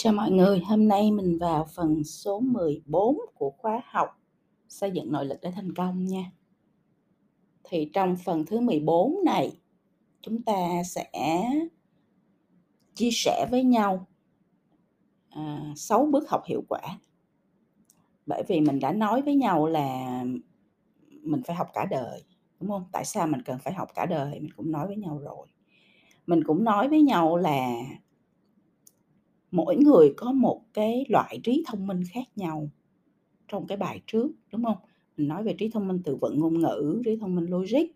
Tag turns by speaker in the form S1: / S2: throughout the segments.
S1: Chào mọi người, hôm nay mình vào phần số 14 của khóa học xây dựng nội lực để thành công nha. Thì trong phần thứ 14 này, chúng ta sẽ chia sẻ với nhau à, 6 bước học hiệu quả. Bởi vì mình đã nói với nhau là mình phải học cả đời, đúng không? Tại sao mình cần phải học cả đời? Mình cũng nói với nhau rồi. Mình cũng nói với nhau là mỗi người có một cái loại trí thông minh khác nhau trong cái bài trước đúng không mình nói về trí thông minh từ vựng ngôn ngữ trí thông minh logic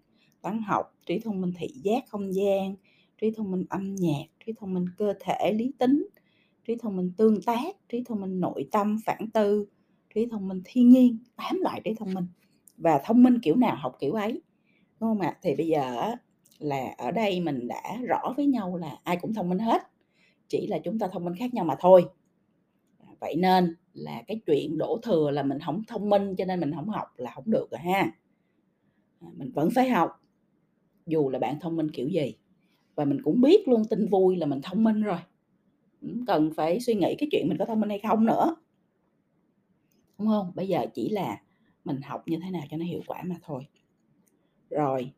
S1: toán học trí thông minh thị giác không gian trí thông minh âm nhạc trí thông minh cơ thể lý tính trí thông minh tương tác trí thông minh nội tâm phản tư trí thông minh thiên nhiên tám loại trí thông minh và thông minh kiểu nào học kiểu ấy đúng không ạ thì bây giờ là ở đây mình đã rõ với nhau là ai cũng thông minh hết chỉ là chúng ta thông minh khác nhau mà thôi. Vậy nên là cái chuyện đổ thừa là mình không thông minh cho nên mình không học là không được rồi ha. À, mình vẫn phải học, dù là bạn thông minh kiểu gì. Và mình cũng biết luôn tin vui là mình thông minh rồi. Cũng cần phải suy nghĩ cái chuyện mình có thông minh hay không nữa. Đúng không? Bây giờ chỉ là mình học như thế nào cho nó hiệu quả mà thôi. Rồi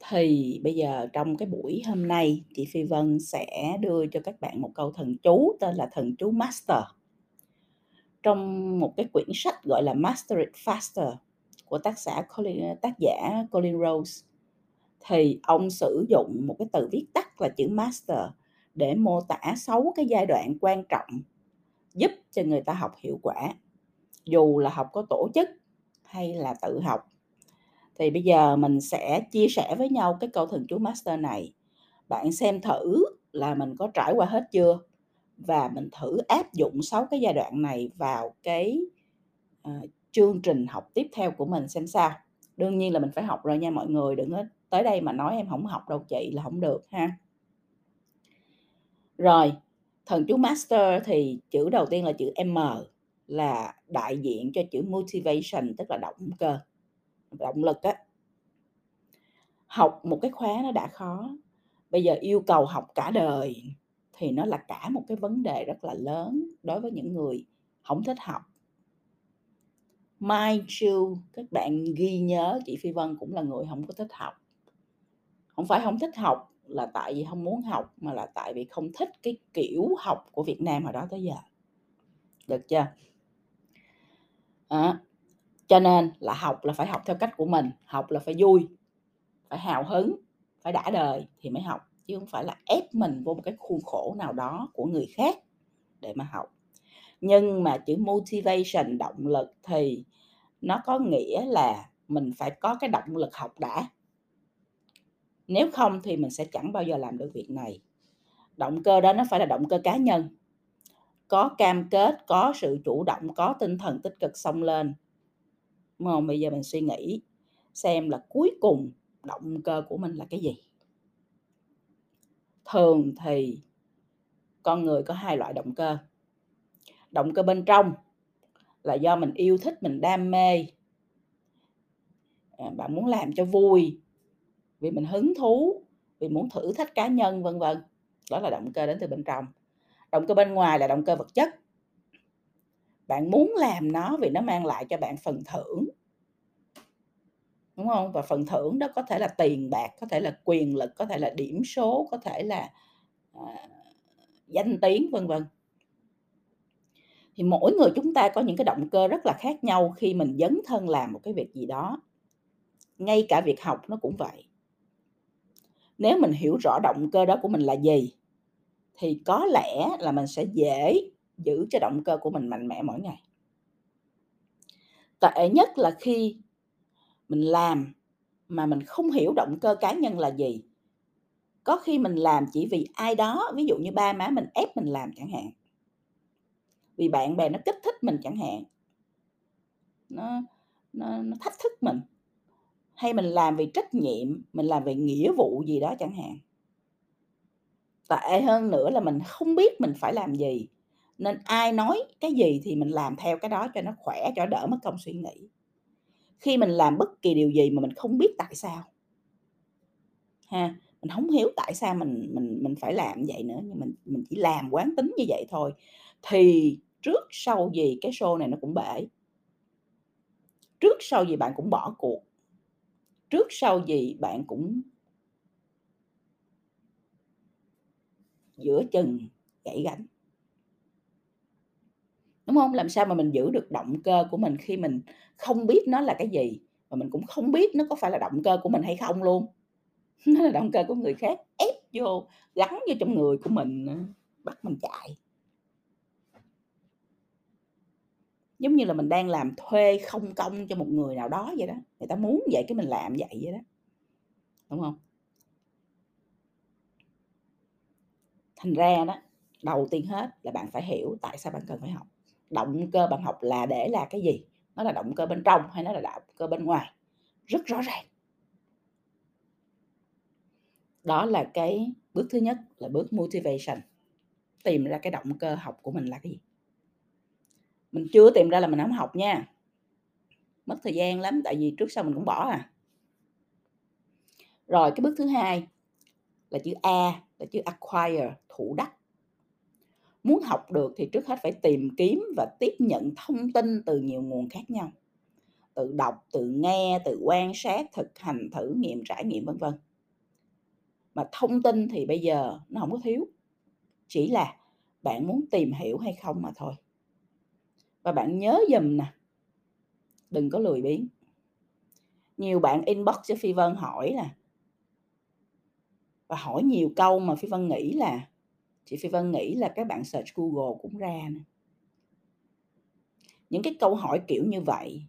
S1: thì bây giờ trong cái buổi hôm nay chị Phi Vân sẽ đưa cho các bạn một câu thần chú tên là thần chú Master. Trong một cái quyển sách gọi là Master It Faster của tác giả Colin, tác giả Colin Rose thì ông sử dụng một cái từ viết tắt là chữ Master để mô tả sáu cái giai đoạn quan trọng giúp cho người ta học hiệu quả dù là học có tổ chức hay là tự học thì bây giờ mình sẽ chia sẻ với nhau cái câu thần chú master này. Bạn xem thử là mình có trải qua hết chưa? Và mình thử áp dụng 6 cái giai đoạn này vào cái uh, chương trình học tiếp theo của mình xem sao. Đương nhiên là mình phải học rồi nha mọi người đừng có tới đây mà nói em không học đâu chị là không được ha. Rồi thần chú master thì chữ đầu tiên là chữ m là đại diện cho chữ motivation tức là động cơ động lực á học một cái khóa nó đã khó bây giờ yêu cầu học cả đời thì nó là cả một cái vấn đề rất là lớn đối với những người không thích học Mind you, các bạn ghi nhớ chị Phi Vân cũng là người không có thích học. Không phải không thích học là tại vì không muốn học mà là tại vì không thích cái kiểu học của Việt Nam hồi đó tới giờ. Được chưa? À, cho nên là học là phải học theo cách của mình, học là phải vui, phải hào hứng, phải đã đời thì mới học, chứ không phải là ép mình vô một cái khuôn khổ nào đó của người khác để mà học. Nhưng mà chữ motivation, động lực thì nó có nghĩa là mình phải có cái động lực học đã. Nếu không thì mình sẽ chẳng bao giờ làm được việc này. Động cơ đó nó phải là động cơ cá nhân. Có cam kết, có sự chủ động, có tinh thần tích cực xông lên Đúng không? Bây giờ mình suy nghĩ xem là cuối cùng động cơ của mình là cái gì. Thường thì con người có hai loại động cơ. Động cơ bên trong là do mình yêu thích, mình đam mê. À, bạn muốn làm cho vui vì mình hứng thú, vì muốn thử thách cá nhân vân vân. Đó là động cơ đến từ bên trong. Động cơ bên ngoài là động cơ vật chất bạn muốn làm nó vì nó mang lại cho bạn phần thưởng. Đúng không? Và phần thưởng đó có thể là tiền bạc có thể là quyền lực có thể là điểm số có thể là à, danh tiếng vân vân. Thì mỗi người chúng ta có những cái động cơ rất là khác nhau khi mình dấn thân làm một cái việc gì đó. Ngay cả việc học nó cũng vậy. Nếu mình hiểu rõ động cơ đó của mình là gì thì có lẽ là mình sẽ dễ giữ cho động cơ của mình mạnh mẽ mỗi ngày. Tệ nhất là khi mình làm mà mình không hiểu động cơ cá nhân là gì. Có khi mình làm chỉ vì ai đó ví dụ như ba má mình ép mình làm chẳng hạn. Vì bạn bè nó kích thích mình chẳng hạn. Nó nó, nó thách thức mình. Hay mình làm vì trách nhiệm mình làm vì nghĩa vụ gì đó chẳng hạn. Tệ hơn nữa là mình không biết mình phải làm gì nên ai nói cái gì thì mình làm theo cái đó cho nó khỏe cho đỡ mất công suy nghĩ khi mình làm bất kỳ điều gì mà mình không biết tại sao ha Mình không hiểu tại sao mình mình mình phải làm vậy nữa, nhưng mình mình chỉ làm quán tính như vậy thôi, thì trước sau gì cái show này nó cũng bể. Trước sau gì bạn cũng bỏ cuộc. Trước sau gì bạn cũng giữa chừng gãy gánh. Đúng không Làm sao mà mình giữ được động cơ của mình khi mình không biết nó là cái gì, và mình cũng không biết nó có phải là động cơ của mình hay không luôn. Nó là động cơ của người khác ép vô, gắn vô trong người của mình ờ, bắt mình chạy. Giống như là mình đang làm thuê không công cho một người nào đó vậy đó, người ta muốn vậy cái mình làm vậy vậy đó. Đúng không Thành ra đó, đầu tiên hết là bạn phải hiểu tại sao bạn cần phải học. Động cơ bạn học là để là cái gì? Nó là động cơ bên trong hay nó là động cơ bên ngoài? Rất rõ ràng. Đó là cái bước thứ nhất là bước motivation, tìm ra cái động cơ học của mình là cái gì. Mình chưa tìm ra là mình không học nha. Mất thời gian lắm, tại vì trước sau mình cũng bỏ à. Rồi cái bước thứ hai là chữ A, là chữ acquire, thủ đắc. Muốn học được thì trước hết phải tìm kiếm và tiếp nhận thông tin từ nhiều nguồn khác nhau. tự đọc, tự nghe, tự quan sát, thực hành, thử nghiệm, trải nghiệm, vân vân. Mà thông tin thì bây giờ nó không có thiếu, chỉ là bạn muốn tìm hiểu hay không mà thôi. Và bạn nhớ dùm nè, đừng có lười biếng. Nhiều bạn inbox cho Phi Vân hỏi là và hỏi nhiều câu mà Phi Vân nghĩ là chị Phi Vân nghĩ là các bạn search Google cũng ra nè. Những cái câu hỏi kiểu như vậy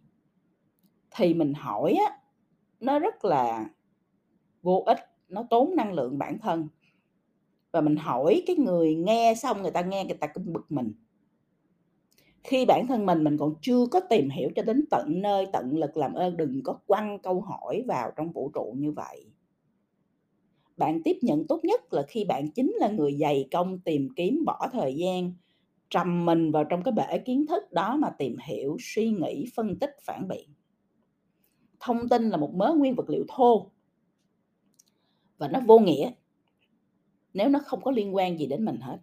S1: thì mình hỏi á, nó rất là vô ích, nó tốn năng lượng bản thân. Và mình hỏi cái người nghe xong người ta nghe người ta cũng bực mình. Khi bản thân mình, mình còn chưa có tìm hiểu cho đến tận nơi tận lực, làm ơn đừng có quăng câu hỏi vào trong vũ trụ như vậy. Bạn tiếp nhận tốt nhất là khi bạn chính là người dày công tìm kiếm, bỏ thời gian, trầm mình vào trong cái bể kiến thức đó mà tìm hiểu, suy nghĩ, phân tích, phản biện. Thông tin là một mớ nguyên vật liệu thô. Và nó vô nghĩa. Nếu nó không có liên quan gì đến mình hết.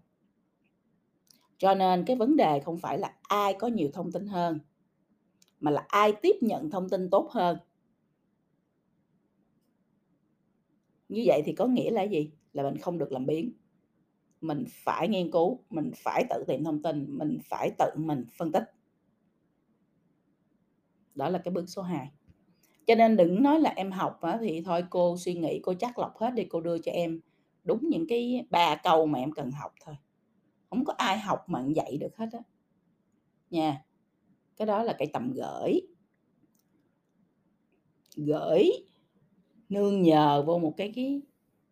S1: Cho nên cái vấn đề không phải là ai có nhiều thông tin hơn, mà là ai tiếp nhận thông tin tốt hơn. Như vậy thì có nghĩa là gì? Là mình không được làm biếng. Mình phải nghiên cứu, mình phải tự tìm thông tin, mình phải tự mình phân tích. Đó là cái bước số 2. Cho nên đừng nói là em học thì thôi cô suy nghĩ, cô chắc lọc hết đi, cô đưa cho em đúng những cái ba câu mà em cần học thôi. không có ai học mà dạy được hết á. Nha. Cái đó là cái tầm gửi gửi nương nhờ vô một cái cái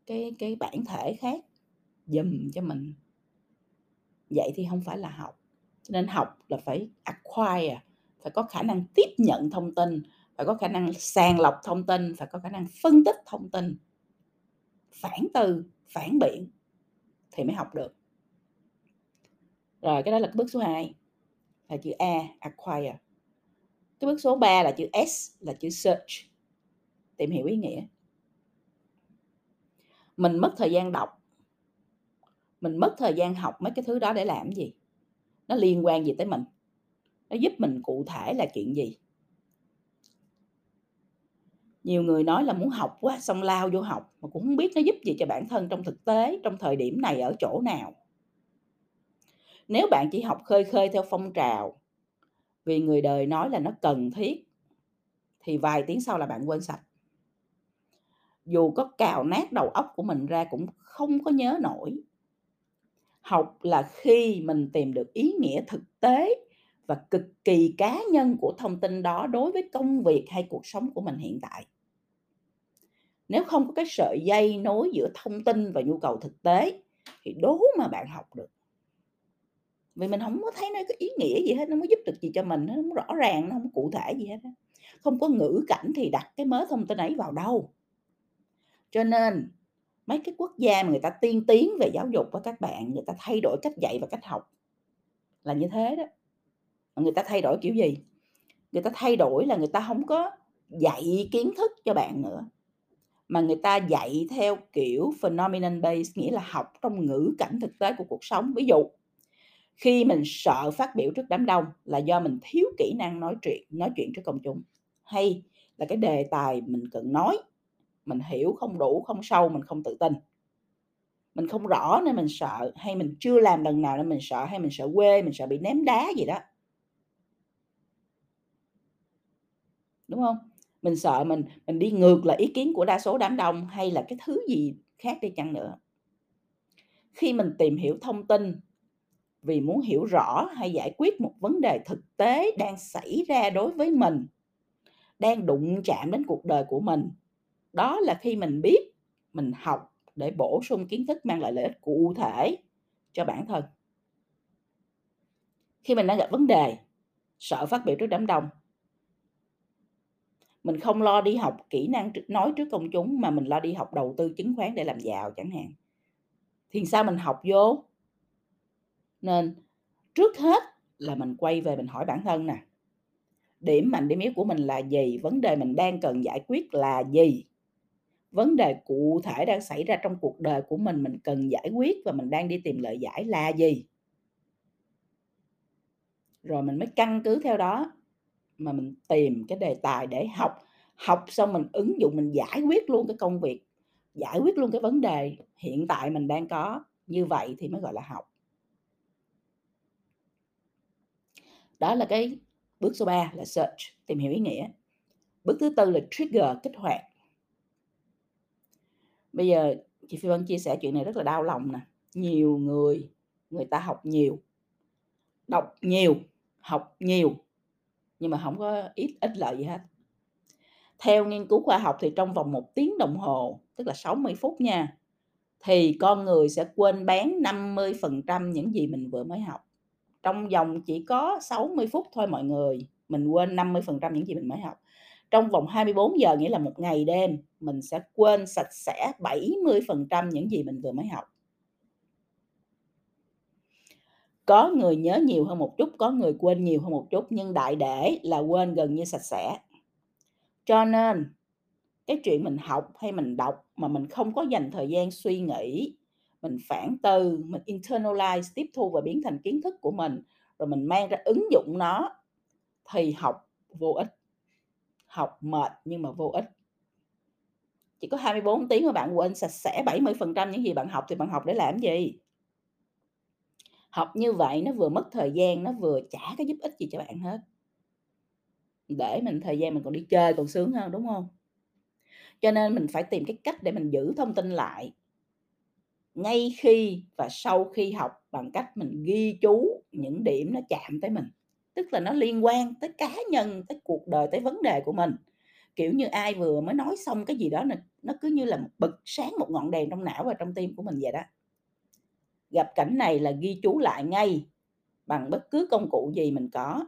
S1: cái cái bản thể khác dùm cho mình. Vậy thì không phải là học. Cho nên học là phải acquire, phải có khả năng tiếp nhận thông tin, phải có khả năng sàng lọc thông tin, phải có khả năng phân tích thông tin. Phản từ, phản biện thì mới học được. Rồi cái đó là cái bước số 2, là chữ A, acquire. Cái bước số 3 là chữ S, là chữ search, tìm hiểu ý nghĩa. Mình mất thời gian đọc. Mình mất thời gian học mấy cái thứ đó để làm gì? Nó liên quan gì tới mình? Nó giúp mình cụ thể là chuyện gì? Nhiều người nói là muốn học quá, xong lao vô học mà cũng không biết nó giúp gì cho bản thân trong thực tế, trong thời điểm này ở chỗ nào. Nếu bạn chỉ học khơi khơi theo phong trào, vì người đời nói là nó cần thiết, thì vài tiếng sau là bạn quên sạch. Dù có cào nát đầu óc của mình ra cũng không có nhớ nổi. Học là khi mình tìm được ý nghĩa thực tế và cực kỳ cá nhân của thông tin đó đối với công việc hay cuộc sống của mình hiện tại. Nếu không có cái sợi dây nối giữa thông tin và nhu cầu thực tế thì đố mà bạn học được. Vì mình không có thấy nó có ý nghĩa gì hết, nó mới giúp được gì cho mình, nó không rõ ràng, nó không cụ thể gì hết. Không có ngữ cảnh thì đặt cái mớ thông tin ấy vào đâu. Cho nên mấy cái quốc gia mà người ta tiên tiến về giáo dục với các bạn, người ta thay đổi cách dạy và cách học là như thế đó. Mà người ta thay đổi kiểu gì? Người ta thay đổi là người ta không có dạy kiến thức cho bạn nữa, mà người ta dạy theo kiểu phenomenon based, nghĩa là học trong ngữ cảnh thực tế của cuộc sống. Ví dụ, khi mình sợ phát biểu trước đám đông là do mình thiếu kỹ năng nói chuyện nói chuyện trước công chúng, hay là cái đề tài mình cần nói, mình hiểu không đủ, không sâu, mình không tự tin. Mình không rõ nên mình sợ, hay mình chưa làm lần nào nên mình sợ, hay mình sợ quê, mình sợ bị ném đá gì đó. Đúng không Mình sợ mình mình đi ngược lại ý kiến của đa số đám đông, hay là cái thứ gì khác đi chăng nữa. Khi mình tìm hiểu thông tin vì muốn hiểu rõ hay giải quyết một vấn đề thực tế đang xảy ra đối với mình, đang đụng chạm đến cuộc đời của mình, đó là khi mình biết mình học để bổ sung kiến thức mang lại lợi ích cụ thể cho bản thân. Khi mình đang gặp vấn đề, sợ phát biểu trước đám đông mình không lo đi học kỹ năng nói trước công chúng mà mình lo đi học đầu tư chứng khoán để làm giàu chẳng hạn. Thì sao mình học vô? Nên trước hết là mình quay về mình hỏi bản thân nè. Điểm mạnh, điểm yếu của mình là gì? Vấn đề mình đang cần giải quyết là gì? Vấn đề cụ thể đang xảy ra trong cuộc đời của mình, mình cần giải quyết và mình đang đi tìm lời giải là gì? Rồi mình mới căn cứ theo đó mà mình tìm cái đề tài để học. Học xong mình ứng dụng, mình giải quyết luôn cái công việc, giải quyết luôn cái vấn đề hiện tại mình đang có, như vậy thì mới gọi là học. Đó là cái bước số 3 là search, tìm hiểu ý nghĩa. Bước thứ tư là trigger, kích hoạt. Bây giờ chị Phi Vân chia sẻ chuyện này rất là đau lòng nè. Nhiều người, người ta học nhiều, đọc nhiều, học nhiều, nhưng mà không có ít ít lợi gì hết. Theo nghiên cứu khoa học thì trong vòng một tiếng đồng hồ, tức là 60 phút nha, thì con người sẽ quên bán 50% những gì mình vừa mới học. Trong vòng chỉ có 60 phút thôi mọi người, mình quên 50% những gì mình mới học. Trong vòng 24 giờ, nghĩa là một ngày đêm, mình sẽ quên sạch sẽ 70% những gì mình vừa mới học. Có người nhớ nhiều hơn một chút, có người quên nhiều hơn một chút, nhưng đại để là quên gần như sạch sẽ. Cho nên cái chuyện mình học hay mình đọc mà mình không có dành thời gian suy nghĩ, mình phản tư, mình internalize, tiếp thu và biến thành kiến thức của mình, rồi mình mang ra ứng dụng nó thì học vô ích. Học mệt nhưng mà vô ích. Chỉ có 24 tiếng mà bạn quên sạch sẽ 70% những gì bạn học thì bạn học để làm gì? Học như vậy nó vừa mất thời gian, nó vừa chả có giúp ích gì cho bạn hết. Để mình thời gian mình còn đi chơi còn sướng hơn, đúng không Cho nên mình phải tìm cái cách để mình giữ thông tin lại. Ngay khi và sau khi học bằng cách mình ghi chú những điểm nó chạm tới mình, tức là nó liên quan tới cá nhân, tới cuộc đời, tới vấn đề của mình. Kiểu như ai vừa mới nói xong cái gì đó nè, nó cứ như là bật sáng một ngọn đèn trong não và trong tim của mình vậy đó. Gặp cảnh này là ghi chú lại ngay bằng bất cứ công cụ gì mình có,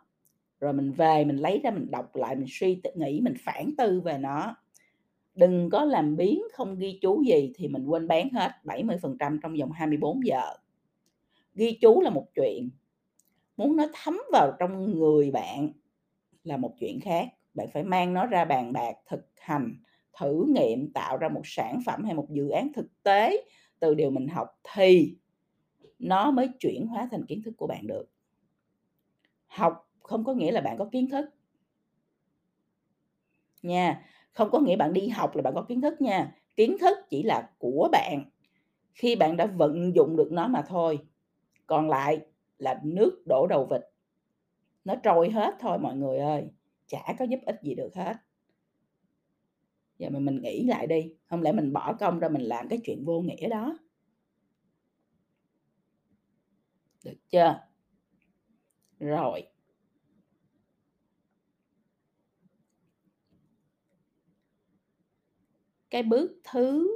S1: rồi mình về mình lấy ra mình đọc lại, mình suy nghĩ, mình phản tư về nó. Đừng có làm biến không ghi chú gì thì mình quên bán hết 70% trong vòng 24 giờ. Ghi chú là một chuyện, muốn nó thấm vào trong người bạn là một chuyện khác. Bạn phải mang nó ra bàn bạc, thực hành, thử nghiệm, tạo ra một sản phẩm hay một dự án thực tế từ điều mình học thì nó mới chuyển hóa thành kiến thức của bạn được. Học không có nghĩa là bạn có kiến thức. Nha, không có nghĩa bạn đi học là bạn có kiến thức nha. Kiến thức chỉ là của bạn khi bạn đã vận dụng được nó mà thôi. Còn lại là nước đổ đầu vịt. Nó trôi hết thôi mọi người ơi, chả có giúp ích gì được hết. Giờ mà mình nghĩ lại đi, không lẽ mình bỏ công ra mình làm cái chuyện vô nghĩa đó? Được chưa? Rồi. Cái bước thứ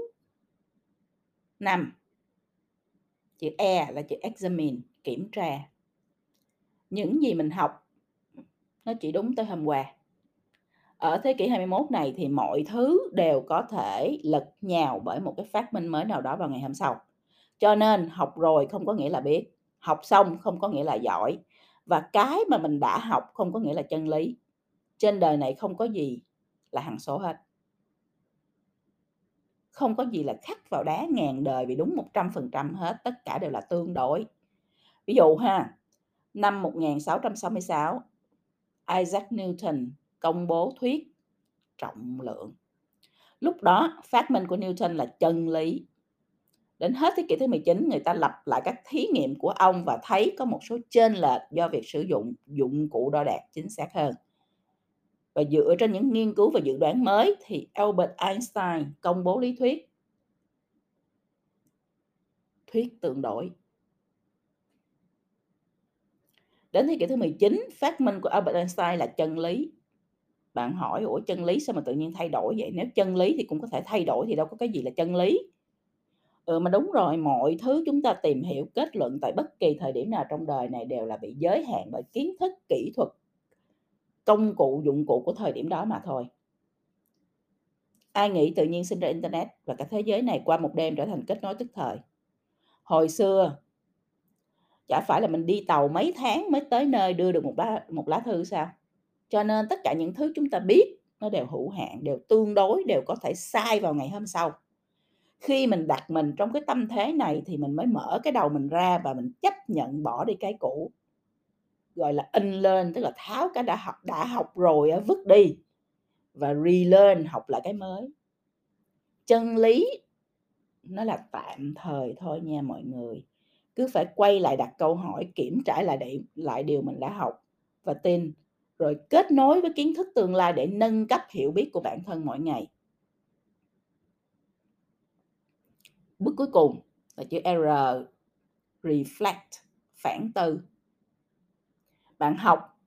S1: 5 chữ E là chữ examine, kiểm tra. Những gì mình học nó chỉ đúng tới hôm qua. Ở thế kỷ 21 này thì mọi thứ đều có thể lật nhào bởi một cái phát minh mới nào đó vào ngày hôm sau. Cho nên học rồi không có nghĩa là biết, học xong không có nghĩa là giỏi, và cái mà mình đã học không có nghĩa là chân lý. Trên đời này không có gì là hằng số hết. Không có gì là khắc vào đá ngàn đời vì đúng 100% hết, tất cả đều là tương đối. Ví dụ ha, năm 1666, Isaac Newton công bố thuyết trọng lượng. Lúc đó, phát minh của Newton là chân lý. Đến hết thế kỷ thứ 19, người ta lặp lại các thí nghiệm của ông và thấy có một số chênh lệch do việc sử dụng dụng cụ đo đạc chính xác hơn. Và dựa trên những nghiên cứu và dự đoán mới thì Albert Einstein công bố lý thuyết thuyết tương đối. Đến thế kỷ thứ 19, phát minh của Albert Einstein là chân lý. Bạn hỏi, ủa chân lý sao mà tự nhiên thay đổi vậy? Nếu chân lý thì cũng có thể thay đổi thì đâu có cái gì là chân lý. Ừ mà đúng rồi, mọi thứ chúng ta tìm hiểu kết luận tại bất kỳ thời điểm nào trong đời này đều là bị giới hạn bởi kiến thức, kỹ thuật, công cụ, dụng cụ của thời điểm đó mà thôi. Ai nghĩ tự nhiên sinh ra internet và cả thế giới này qua một đêm trở thành kết nối tức thời? Hồi xưa chả phải là mình đi tàu mấy tháng mới tới nơi đưa được một lá một lá thư sao? Cho nên tất cả những thứ chúng ta biết nó đều hữu hạn, đều tương đối, đều có thể sai vào ngày hôm sau. Khi mình đặt mình trong cái tâm thế này thì mình mới mở cái đầu mình ra và mình chấp nhận bỏ đi cái cũ. Gọi là in lên tức là tháo cái đã học đã học rồi vứt đi và relearn, học lại cái mới. Chân lý nó là tạm thời thôi nha mọi người. Cứ phải quay lại đặt câu hỏi, kiểm tra lại để lại điều mình đã học và tin, rồi kết nối với kiến thức tương lai để nâng cấp hiểu biết của bản thân mỗi ngày. Bước cuối cùng là chữ R, reflect, phản tư. Bạn học,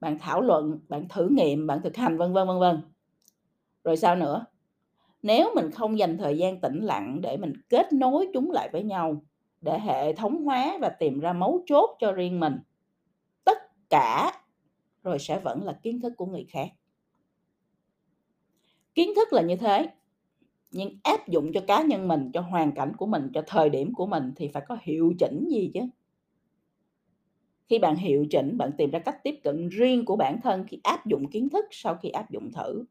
S1: bạn thảo luận, bạn thử nghiệm, bạn thực hành vân vân vân vân. Rồi sao nữa? Nếu mình không dành thời gian tĩnh lặng để mình kết nối chúng lại với nhau, để hệ thống hóa và tìm ra mấu chốt cho riêng mình, tất cả rồi sẽ vẫn là kiến thức của người khác. Kiến thức là như thế, nhưng áp dụng cho cá nhân mình, cho hoàn cảnh của mình, cho thời điểm của mình thì phải có hiệu chỉnh gì chứ. Khi bạn hiệu chỉnh, bạn tìm ra cách tiếp cận riêng của bản thân khi áp dụng kiến thức sau khi áp dụng thử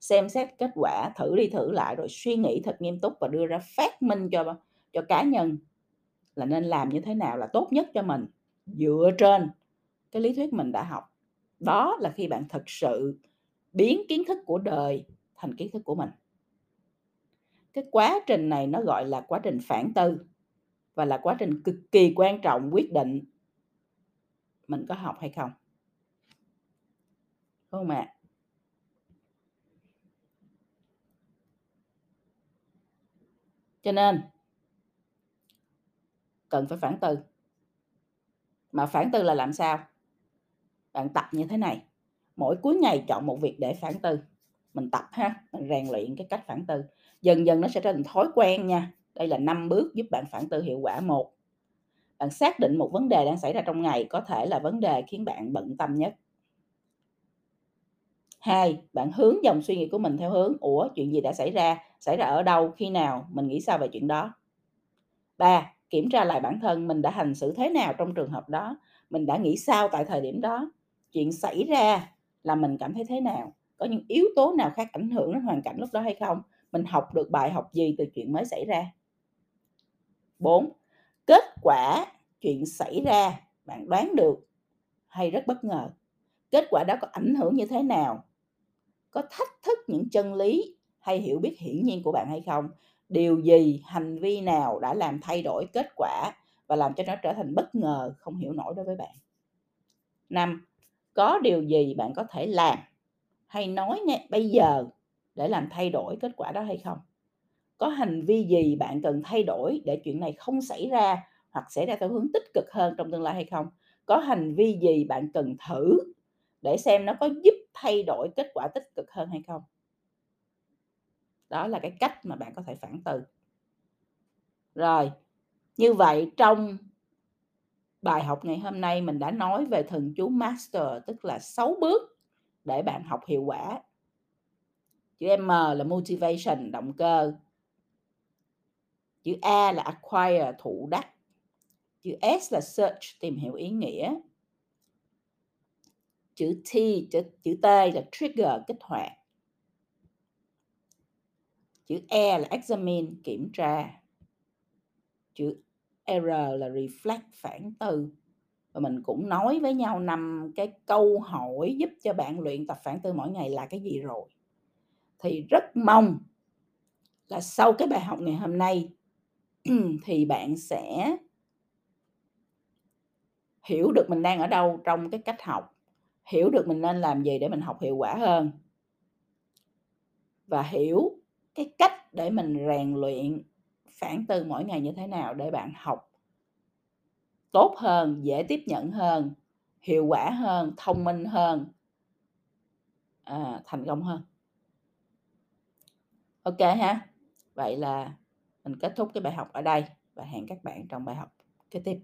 S1: xem xét kết quả thử đi thử lại rồi suy nghĩ thật nghiêm túc và đưa ra phát minh cho cho cá nhân là nên làm như thế nào là tốt nhất cho mình. Dựa trên cái lý thuyết mình đã học. Đó là khi bạn thực sự biến kiến thức của đời thành kiến thức của mình. Cái quá trình này nó gọi là quá trình phản tư và là quá trình cực kỳ quan trọng quyết định mình có học hay không. Không ạ? À? cho nên cần phải phản tư mà phản tư là làm sao? Bạn tập như thế này, mỗi cuối ngày chọn một việc để phản tư mình tập ha, mình rèn luyện cái cách phản tư dần dần nó sẽ trở thành thói quen nha. Đây là năm bước giúp bạn phản tư hiệu quả. Một, bạn xác định một vấn đề đang xảy ra trong ngày có thể là vấn đề khiến bạn bận tâm nhất. Hai, bạn hướng dòng suy nghĩ của mình theo hướng, ủa, chuyện gì đã xảy ra? Xảy ra ở đâu? Khi nào? Mình nghĩ sao về chuyện đó? Ba kiểm tra lại bản thân mình đã hành xử thế nào trong trường hợp đó, mình đã nghĩ sao tại thời điểm đó, chuyện xảy ra là mình cảm thấy thế nào, có những yếu tố nào khác ảnh hưởng đến hoàn cảnh lúc đó hay không, mình học được bài học gì từ chuyện mới xảy ra 4. Kết quả chuyện xảy ra, bạn đoán được hay rất bất ngờ. Kết quả đó có ảnh hưởng như thế nào, có thách thức những chân lý hay hiểu biết hiển nhiên của bạn hay không điều gì, hành vi nào đã làm thay đổi kết quả và làm cho nó trở thành bất ngờ, không hiểu nổi đối với bạn? Năm, có điều gì bạn có thể làm hay nói ngay bây giờ để làm thay đổi kết quả đó hay không? Có hành vi gì bạn cần thay đổi để chuyện này không xảy ra hoặc xảy ra theo hướng tích cực hơn trong tương lai hay không? Có hành vi gì bạn cần thử để xem nó có giúp thay đổi kết quả tích cực hơn hay không? Đó là cái cách mà bạn có thể phản từ. Rồi như vậy trong bài học ngày hôm nay mình đã nói về thần chú master tức là 6 bước để bạn học hiệu quả. Chữ M là motivation động cơ. Chữ A là acquire thụ đắc. Chữ S là search tìm hiểu ý nghĩa. Chữ T chữ, chữ T là trigger kích hoạt chữ E là examine, kiểm tra. Chữ R là reflect, phản tư. Và mình cũng nói với nhau năm cái câu hỏi giúp cho bạn luyện tập phản tư mỗi ngày là cái gì rồi. Thì rất mong là sau cái bài học ngày hôm nay thì bạn sẽ hiểu được mình đang ở đâu trong cái cách học, hiểu được mình nên làm gì để mình học hiệu quả hơn. Và hiểu cái cách để mình rèn luyện phản tư mỗi ngày như thế nào để bạn học tốt hơn, dễ tiếp nhận hơn, hiệu quả hơn, thông minh hơn, à, thành công hơn. OK ha. Vậy là mình kết thúc cái bài học ở đây và hẹn các bạn trong bài học kế tiếp.